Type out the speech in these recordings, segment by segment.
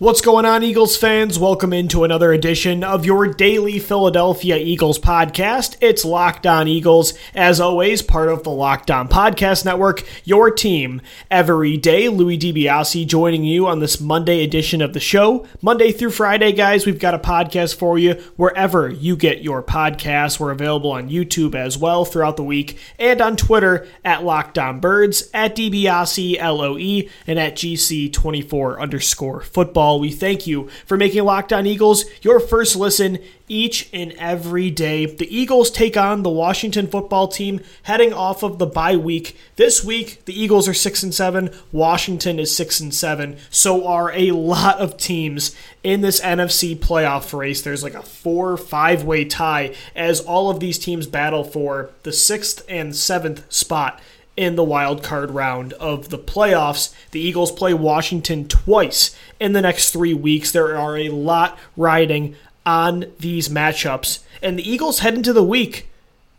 What's going on, Eagles fans? Welcome into another edition of your daily Philadelphia Eagles podcast. It's Locked On Eagles, as always, part of the Locked On Podcast Network, your team every day. Louis DiBiase joining you on this Monday edition of the show. Monday through Friday, guys, we've got a podcast for you wherever you get your podcasts. We're available on YouTube as well throughout the week and on Twitter at Locked On Birds, at DiBiase, L O E, and at GC24 underscore football. We thank you for making Locked On Eagles your first listen each and every day. The Eagles take on the Washington football team heading off of the bye week. This week, the Eagles are 6 and 7, Washington is 6 and 7. So are a lot of teams in this NFC playoff race. There's like a 4 5 way tie as all of these teams battle for the 6th and 7th spot in the wild card round of the playoffs. The Eagles play Washington twice in the next three weeks. There are a lot riding on these matchups, and the Eagles head into the week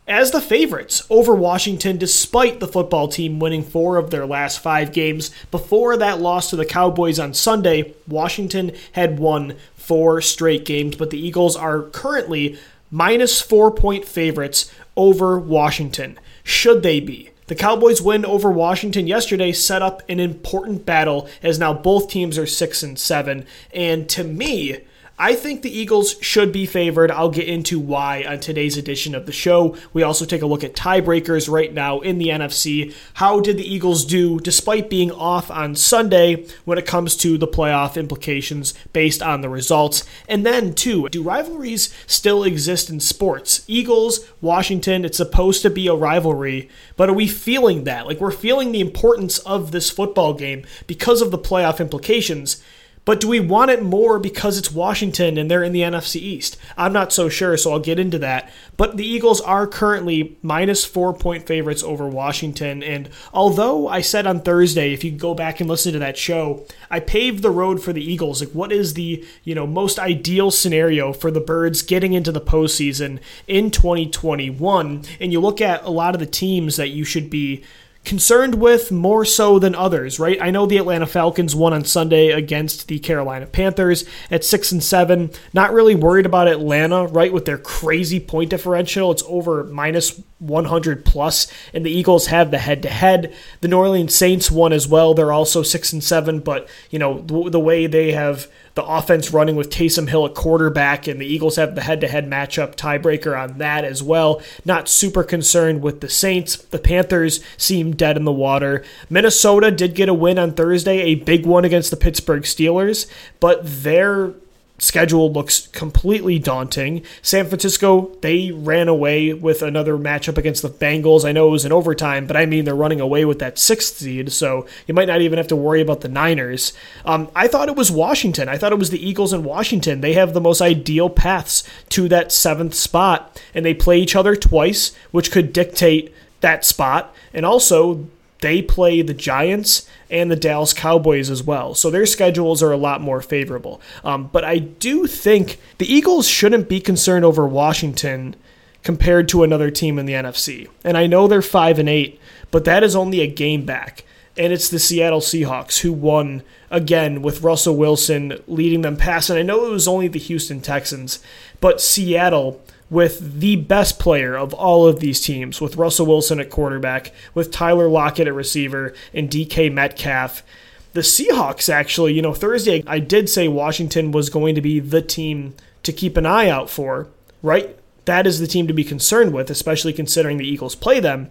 as the favorites over Washington, despite the football team winning four of their last five games. Before that loss to the Cowboys on Sunday, Washington had won four straight games, but the Eagles are currently minus four point favorites over Washington. Should they be? The Cowboys' win over Washington yesterday set up an important battle as now both teams are 6 and 7 and to me I think the Eagles should be favored. I'll get into why on today's edition of the show. We also take a look at tiebreakers right now in the NFC. How did the Eagles do despite being off on Sunday when it comes to the playoff implications based on the results? And then, too, do rivalries still exist in sports? Eagles, Washington, it's supposed to be a rivalry, but are we feeling that? Like, we're feeling the importance of this football game because of the playoff implications. But do we want it more because it's Washington and they're in the NFC East? I'm not so sure, so I'll get into that. But the Eagles are currently minus four point favorites over Washington. And although I said on Thursday, if you go back and listen to that show, I paved the road for the Eagles. Like, what is the you know most ideal scenario for the Birds getting into the postseason in 2021? And you look at a lot of the teams that you should be concerned with more so than others, right? I know the Atlanta Falcons won on Sunday against the Carolina Panthers at 6 and 7. Not really worried about Atlanta, right, with their crazy point differential. It's over minus 100 plus and the Eagles have the head to head. The New Orleans Saints won as well. They're also 6 and 7, but you know, the, the way they have the offense running with Taysom Hill at quarterback, and the Eagles have the head to head matchup tiebreaker on that as well. Not super concerned with the Saints. The Panthers seem dead in the water. Minnesota did get a win on Thursday, a big one against the Pittsburgh Steelers, but they're schedule looks completely daunting. San Francisco, they ran away with another matchup against the Bengals. I know it was in overtime, but I mean they're running away with that sixth seed, so you might not even have to worry about the Niners. Um, I thought it was Washington. I thought it was the Eagles and Washington. They have the most ideal paths to that seventh spot, and they play each other twice, which could dictate that spot. And also, they play the Giants and the Dallas Cowboys as well. So their schedules are a lot more favorable. Um, but I do think the Eagles shouldn't be concerned over Washington compared to another team in the NFC. And I know they're 5 and 8, but that is only a game back. And it's the Seattle Seahawks who won again with Russell Wilson leading them past. And I know it was only the Houston Texans, but Seattle with the best player of all of these teams, with Russell Wilson at quarterback, with Tyler Lockett at receiver, and DK Metcalf. The Seahawks, actually, you know, Thursday, I did say Washington was going to be the team to keep an eye out for, right? That is the team to be concerned with, especially considering the Eagles play them.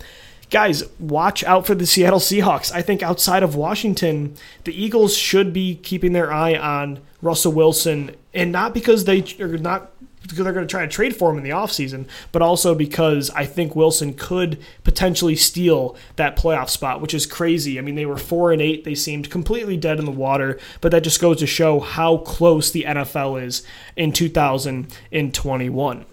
Guys, watch out for the Seattle Seahawks. I think outside of Washington, the Eagles should be keeping their eye on Russell Wilson, and not because they are not because they're going to try to trade for him in the offseason, but also because I think Wilson could potentially steal that playoff spot, which is crazy. I mean, they were 4 and 8, they seemed completely dead in the water, but that just goes to show how close the NFL is in 2021.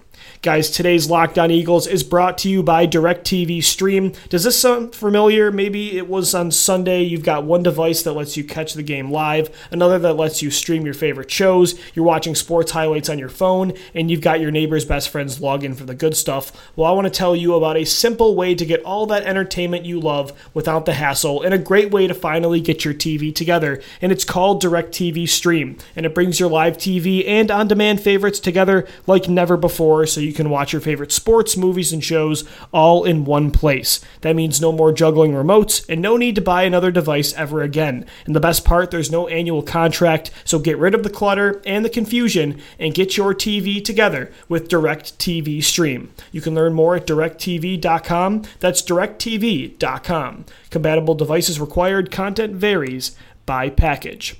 Guys, today's Locked On Eagles is brought to you by DirecTV Stream. Does this sound familiar? Maybe it was on Sunday. You've got one device that lets you catch the game live, another that lets you stream your favorite shows. You're watching sports highlights on your phone, and you've got your neighbor's best friends log in for the good stuff. Well, I want to tell you about a simple way to get all that entertainment you love without the hassle, and a great way to finally get your TV together. And it's called DirecTV Stream, and it brings your live TV and on demand favorites together like never before so you can watch your favorite sports, movies, and shows all in one place. That means no more juggling remotes and no need to buy another device ever again. And the best part, there's no annual contract, so get rid of the clutter and the confusion and get your TV together with DirecTV Stream. You can learn more at directv.com. That's directv.com. Compatible devices required, content varies by package.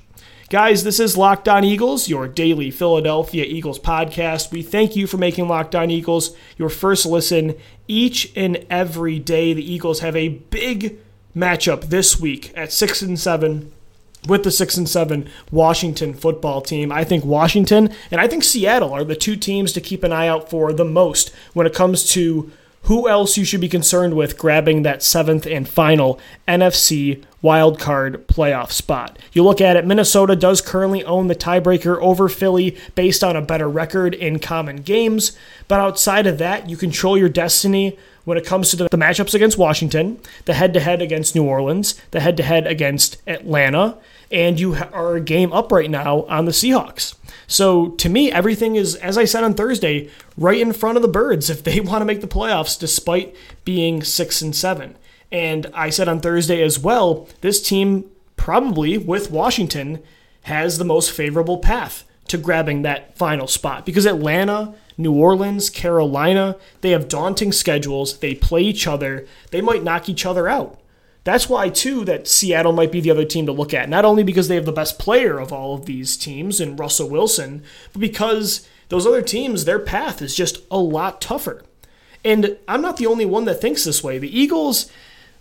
Guys, this is Locked On Eagles, your daily Philadelphia Eagles podcast. We thank you for making Locked On Eagles your first listen each and every day. The Eagles have a big matchup this week at 6 and 7 with the 6 and 7 Washington football team. I think Washington and I think Seattle are the two teams to keep an eye out for the most when it comes to who else you should be concerned with grabbing that seventh and final NFC wild card playoff spot. You look at it, Minnesota does currently own the tiebreaker over Philly based on a better record in common games, but outside of that, you control your destiny when it comes to the, matchups against Washington, the head to head against New Orleans, the head to head against Atlanta, and you are a game up right now on the Seahawks. So to me, everything is, as I said on Thursday, right in front of the Birds if they want to make the playoffs despite being six and seven. And I said on Thursday as well, this team probably with Washington has the most favorable path to grabbing that final spot because Atlanta, New Orleans, Carolina, they have daunting schedules. They play each other. They might knock each other out. That's why, too, that Seattle might be the other team to look at. Not only because they have the best player of all of these teams in Russell Wilson, but because those other teams, their path is just a lot tougher. And I'm not the only one that thinks this way. The Eagles,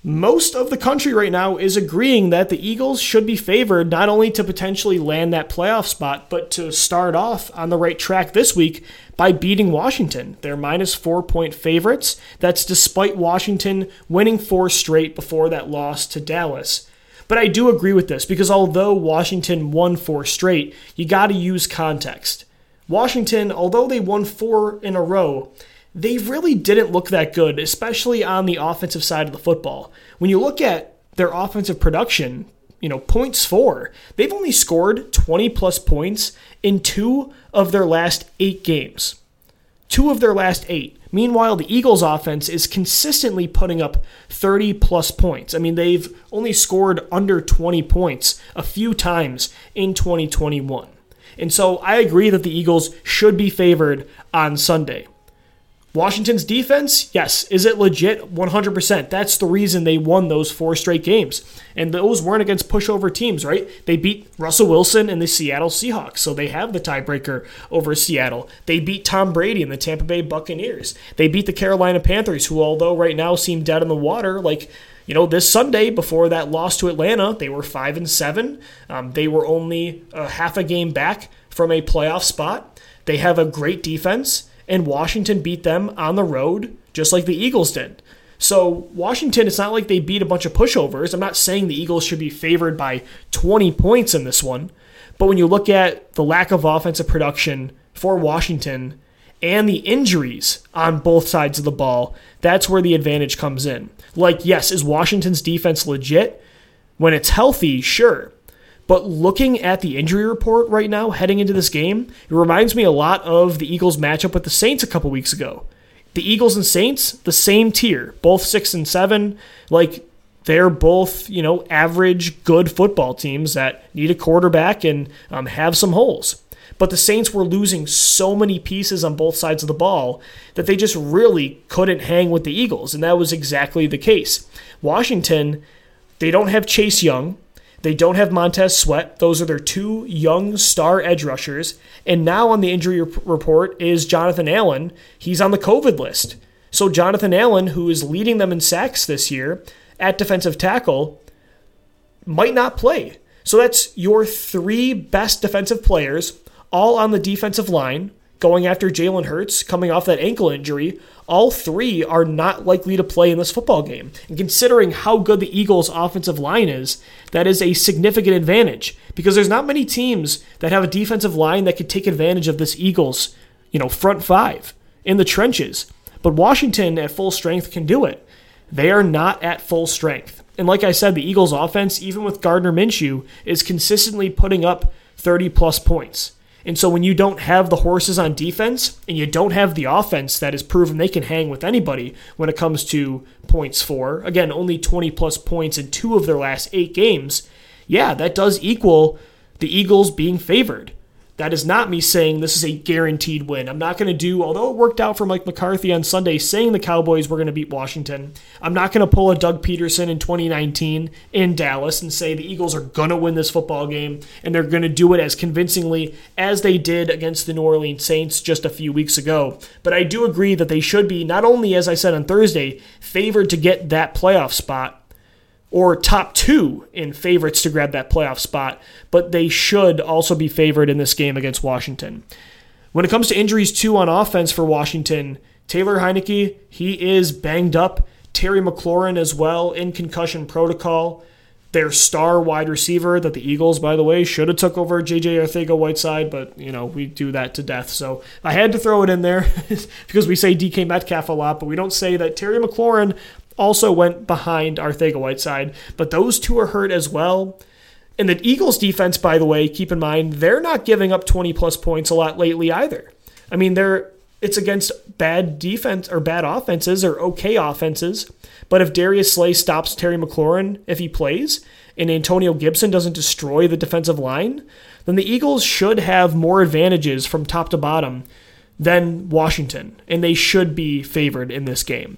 most of the country right now is agreeing that the Eagles should be favored not only to potentially land that playoff spot, but to start off on the right track this week by beating Washington. They're minus four point favorites. That's despite Washington winning four straight before that loss to Dallas. But I do agree with this because although Washington won four straight, you got to use context. Washington, although they won four in a row, they really didn't look that good, especially on the offensive side of the football. When you look at their offensive production, you know, points for, they've only scored 20 plus points in two of their last eight games. Two of their last eight. Meanwhile, the Eagles' offense is consistently putting up 30 plus points. I mean, they've only scored under 20 points a few times in 2021. And so I agree that the Eagles should be favored on Sunday. Washington's defense, yes. Is it legit? 100%. That's the reason they won those four straight games. And those weren't against pushover teams, right? They beat Russell Wilson and the Seattle Seahawks, so they have the tiebreaker over Seattle. They beat Tom Brady and the Tampa Bay Buccaneers. They beat the Carolina Panthers, who, although right now seem dead in the water, like you know, this Sunday before that loss to Atlanta, they were five and seven. Um, they were only half a game back from a playoff spot. They have a great defense and Washington beat them on the road just like the Eagles did. So, Washington, it's not like they beat a bunch of pushovers. I'm not saying the Eagles should be favored by 20 points in this one. But when you look at the lack of offensive production for Washington and the injuries on both sides of the ball, that's where the advantage comes in. Like, yes, is Washington's defense legit? When it's healthy, sure. But looking at the injury report right now, heading into this game, it reminds me a lot of the Eagles' matchup with the Saints a couple weeks ago. The Eagles and Saints, the same tier, both six and seven. Like they're both, you know, average, good football teams that need a quarterback and um, have some holes. But the Saints were losing so many pieces on both sides of the ball that they just really couldn't hang with the Eagles, and that was exactly the case. Washington, they don't have Chase Young. They don't have Montez Sweat. Those are their two young star edge rushers. And now on the injury report is Jonathan Allen. He's on the COVID list. So Jonathan Allen, who is leading them in sacks this year at defensive tackle, might not play. So that's your three best defensive players all on the defensive line. going after Jalen Hurts coming off that ankle injury. All three are not likely to play in this football game. And considering how good the Eagles' offensive line is, that is a significant advantage because there's not many teams that have a defensive line that could take advantage of this Eagles, you know, front five in the trenches. But Washington at full strength can do it. They are not at full strength. And like I said, the Eagles' offense, even with Gardner Minshew, is consistently putting up 30 plus points. And so when you don't have the horses on defense and you don't have the offense that has proven they can hang with anybody when it comes to points for, again, only 20 plus points in two of their last eight games, yeah, that does equal the Eagles being favored. That is not me saying this is a guaranteed win. I'm not going to do, although it worked out for Mike McCarthy on Sunday saying the Cowboys were going to beat Washington, I'm not going to pull a Doug Pederson in 2019 in Dallas and say the Eagles are going to win this football game and they're going to do it as convincingly as they did against the New Orleans Saints just a few weeks ago. But I do agree that they should be, not only, as I said on Thursday, favored to get that playoff spot, or top two in favorites to grab that playoff spot, but they should also be favored in this game against Washington. When it comes to injuries, too, on offense for Washington, Taylor Heinicke, he is banged up. Terry McLaurin as well in concussion protocol. Their star wide receiver that the Eagles, by the way, should have took over JJ Arcega-Whiteside, but you know we do that to death. So I had to throw it in there because we say DK Metcalf a lot, but we don't say that Terry McLaurin also went behind Arcega-Whiteside, but those two are hurt as well. And the Eagles defense, by the way, keep in mind, they're not giving up 20 plus points a lot lately either. I mean, they're it's against bad defense or bad offenses or okay offenses. But if Darius Slay stops Terry McLaurin if he plays, and Antonio Gibson doesn't destroy the defensive line, then the Eagles should have more advantages from top to bottom than Washington, and they should be favored in this game.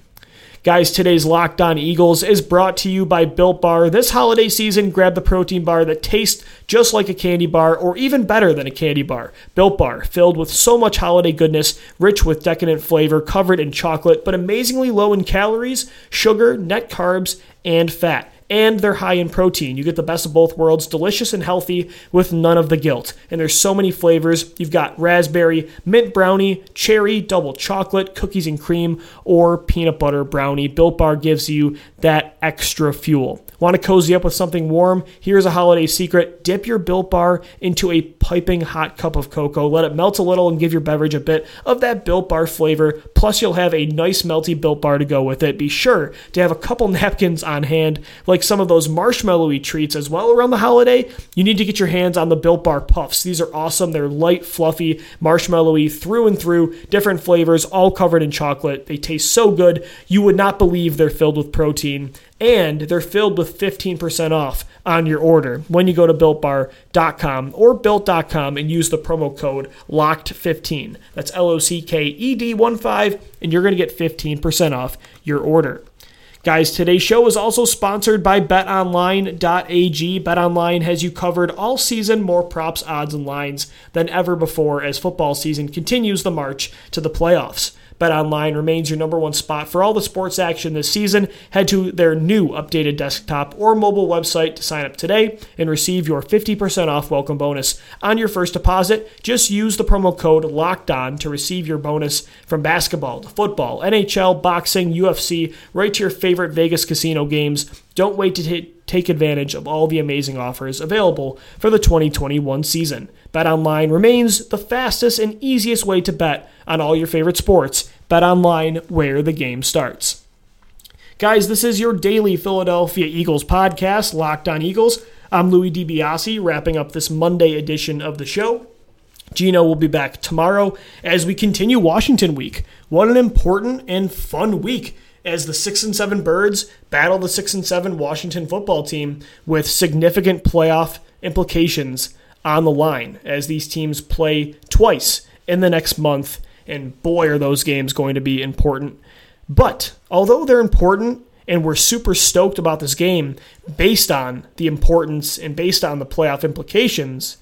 Guys, today's Locked On Eagles is brought to you by Built Bar. This holiday season, grab the protein bar that tastes just like a candy bar or even better than a candy bar. Built Bar, filled with so much holiday goodness, rich with decadent flavor, covered in chocolate, but amazingly low in calories, sugar, net carbs, and fat and they're high in protein. You get the best of both worlds, delicious and healthy with none of the guilt. And there's so many flavors. You've got raspberry, mint brownie, cherry, double chocolate, cookies and cream, or peanut butter brownie. Built Bar gives you that extra fuel. Want to cozy up with something warm? Here's a holiday secret. Dip your Built Bar into a piping hot cup of cocoa. Let it melt a little and give your beverage a bit of that Built Bar flavor. Plus, you'll have a nice melty Built Bar to go with it. Be sure to have a couple napkins on hand, like some of those marshmallowy treats as well around the holiday. You need to get your hands on the Built Bar Puffs. These are awesome. They're light, fluffy, marshmallowy through and through, different flavors, all covered in chocolate. They taste so good. You would not believe they're filled with protein and they're filled with 15% off on your order when you go to builtbar.com or built.com and use the promo code LOCKED15. That's L O C K E D 1 5, and you're going to get 15% off your order. Guys, today's show is also sponsored by betonline.ag. BetOnline has you covered all season, more props, odds, and lines than ever before as football season continues the march to the playoffs. BetOnline remains your number one spot for all the sports action this season. Head to their new updated desktop or mobile website to sign up today and receive your 50% off welcome bonus on your first deposit. Just use the promo code LOCKED ON to receive your bonus from basketball to football, NHL, boxing, UFC, right to your favorite Vegas casino games. Don't wait to t- take advantage of all the amazing offers available for the 2021 season. BetOnline remains the fastest and easiest way to bet on all your favorite sports. BetOnline, where the game starts. Guys, this is your daily Philadelphia Eagles podcast, Locked on Eagles. I'm Louis DiBiase, wrapping up this Monday edition of the show. Gino will be back tomorrow as we continue Washington week. What an important and fun week as the 6 and 7 Birds battle the 6 and 7 Washington football team with significant playoff implications on the line as these teams play twice in the next month. And boy, are those games going to be important. But although they're important and we're super stoked about this game based on the importance and based on the playoff implications,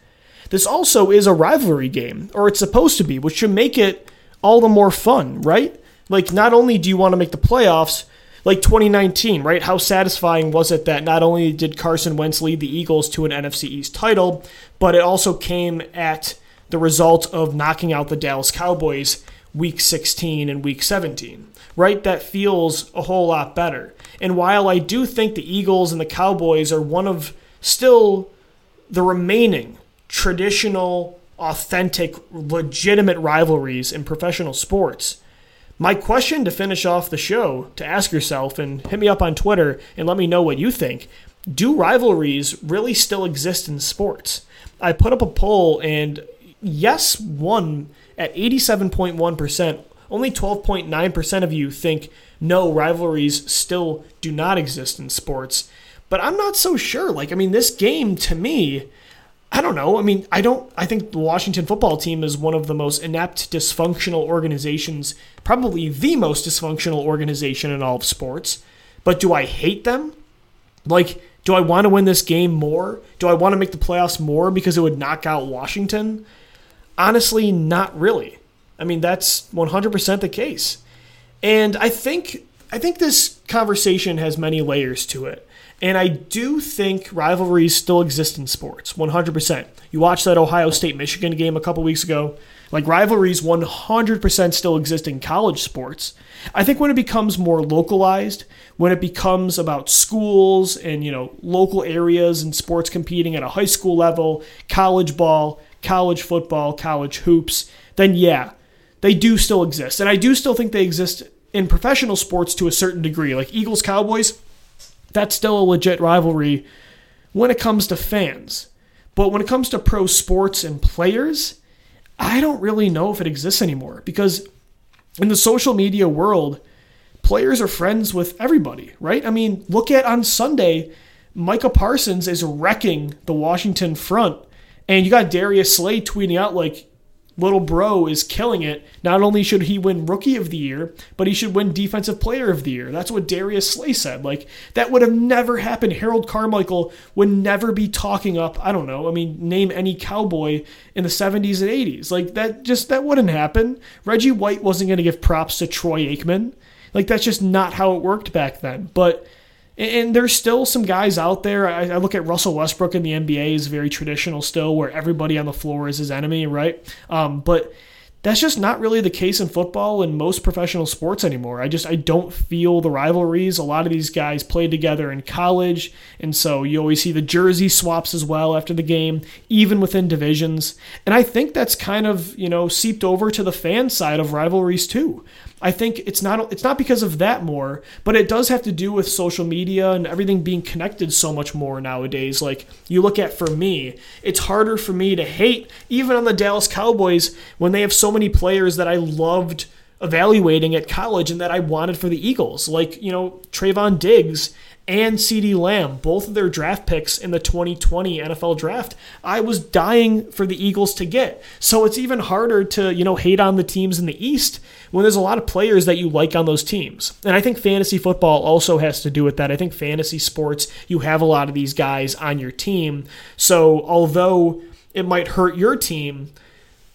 this also is a rivalry game, or it's supposed to be, which should make it all the more fun, right? Like, not only do you want to make the playoffs, like 2019, right? How satisfying was it that not only did Carson Wentz lead the Eagles to an NFC East title, but it also came at the result of knocking out the Dallas Cowboys week 16 and week 17, right? That feels a whole lot better. And while I do think the Eagles and the Cowboys are one of still the remaining traditional, authentic, legitimate rivalries in professional sports, my question to finish off the show to ask yourself and hit me up on Twitter and let me know what you think. Do rivalries really still exist in sports? I put up a poll and yes won at 87.1%. Only 12.9% of you think no, rivalries still do not exist in sports. But I'm not so sure. Like, I mean, this game to me, I don't know. I mean, I don't. I think the Washington football team is one of the most inept, dysfunctional organizations, probably the most dysfunctional organization in all of sports. But do I hate them? Like, do I want to win this game more? Do I want to make the playoffs more because it would knock out Washington? Honestly, not really. I mean, that's 100% the case. And I think I think this conversation has many layers to it. And I do think rivalries still exist in sports, 100%. You watched that Ohio State Michigan game a couple weeks ago. Like rivalries 100% still exist in college sports. I think when it becomes more localized, when it becomes about schools and, you know, local areas and sports competing at a high school level, college ball, college football, college hoops, then yeah, they do still exist. And I do still think they exist in professional sports to a certain degree. Like Eagles Cowboys, that's still a legit rivalry when it comes to fans. But when it comes to pro sports and players, I don't really know if it exists anymore because in the social media world, players are friends with everybody, right? I mean, look at on Sunday, Micah Parsons is wrecking the Washington front. And you got Darius Slay tweeting out, like, little bro is killing it. Not only should he win Rookie of the Year, but he should win Defensive Player of the Year. That's what Darius Slay said. Like, that would have never happened. Harold Carmichael would never be talking up, I don't know, I mean, name any cowboy in the 70s and 80s. Like, that just, that wouldn't happen. Reggie White wasn't going to give props to Troy Aikman. Like, that's just not how it worked back then. But, and there's still some guys out there. I, look at Russell Westbrook in the NBA is very traditional still, where everybody on the floor is his enemy, right? Um, but that's just not really the case in football and most professional sports anymore. I just I don't feel the rivalries. A lot of these guys played together in college, and so you always see the jersey swaps as well after the game, even within divisions. And I think that's kind of you know seeped over to the fan side of rivalries too. I think it's not it's not because of that more, but it does have to do with social media and everything being connected so much more nowadays. Like you look at for me, it's harder for me to hate even on the Dallas Cowboys when they have so many players that I loved evaluating at college and that I wanted for the Eagles. Like, you know, Trevon Diggs and CeeDee Lamb, both of their draft picks in the 2020 NFL draft, I was dying for the Eagles to get. So it's even harder to, you know, hate on the teams in the East when there's a lot of players that you like on those teams. And I think fantasy football also has to do with that. I think fantasy sports, you have a lot of these guys on your team. So although it might hurt your team,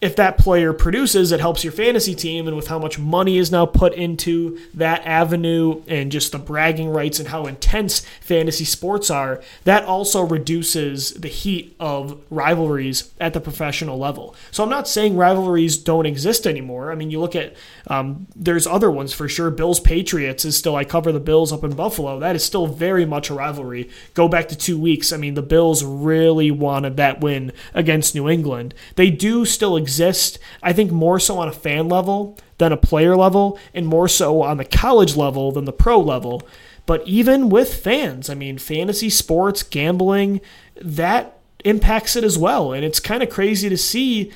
if that player produces, it helps your fantasy team. And with how much money is now put into that avenue and just the bragging rights and how intense fantasy sports are, that also reduces the heat of rivalries at the professional level. So I'm not saying rivalries don't exist anymore. I mean, you look at, um, there's other ones for sure. Bills Patriots is still, I cover the Bills up in Buffalo. That is still very much a rivalry. Go back to two weeks. I mean, the Bills really wanted that win against New England. They do still exist exist, I think, more so on a fan level than a player level, and more so on the college level than the pro level. But even with fans, I mean, fantasy sports, gambling, that impacts it as well. And it's kind of crazy to see.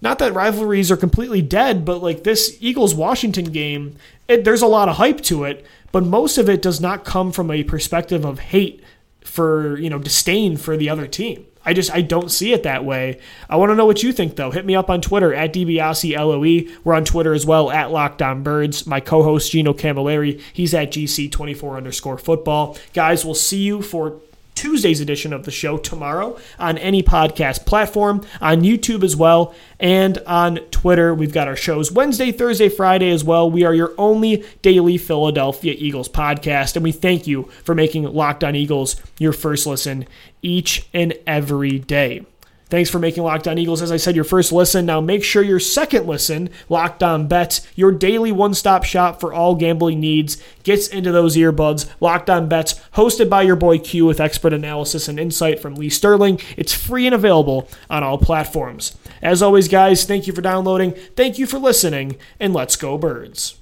Not that rivalries are completely dead, but like this Eagles Washington game, it, there's a lot of hype to it, but most of it does not come from a perspective of hate for, you know, disdain for the other team. I just I don't see it that way. I want to know what you think though. Hit me up on Twitter at DiBiase We're on Twitter as well at Locked On Birds. My co-host Gino Camilleri, he's at GC24 underscore football. Guys, we'll see you for Tuesday's edition of the show tomorrow on any podcast platform, on YouTube as well, and on Twitter. We've got our shows Wednesday, Thursday, Friday as well. We are your only daily Philadelphia Eagles podcast, and we thank you for making Locked On Eagles your first listen each and every day. Thanks for making Locked On Eagles, as I said, your first listen. Now make sure your second listen, Locked On Bets, your daily one stop shop for all gambling needs, gets into those earbuds. Locked On Bets, hosted by your boy Q with expert analysis and insight from Lee Sterling. It's free and available on all platforms. As always, guys, thank you for downloading, thank you for listening, and let's go, birds.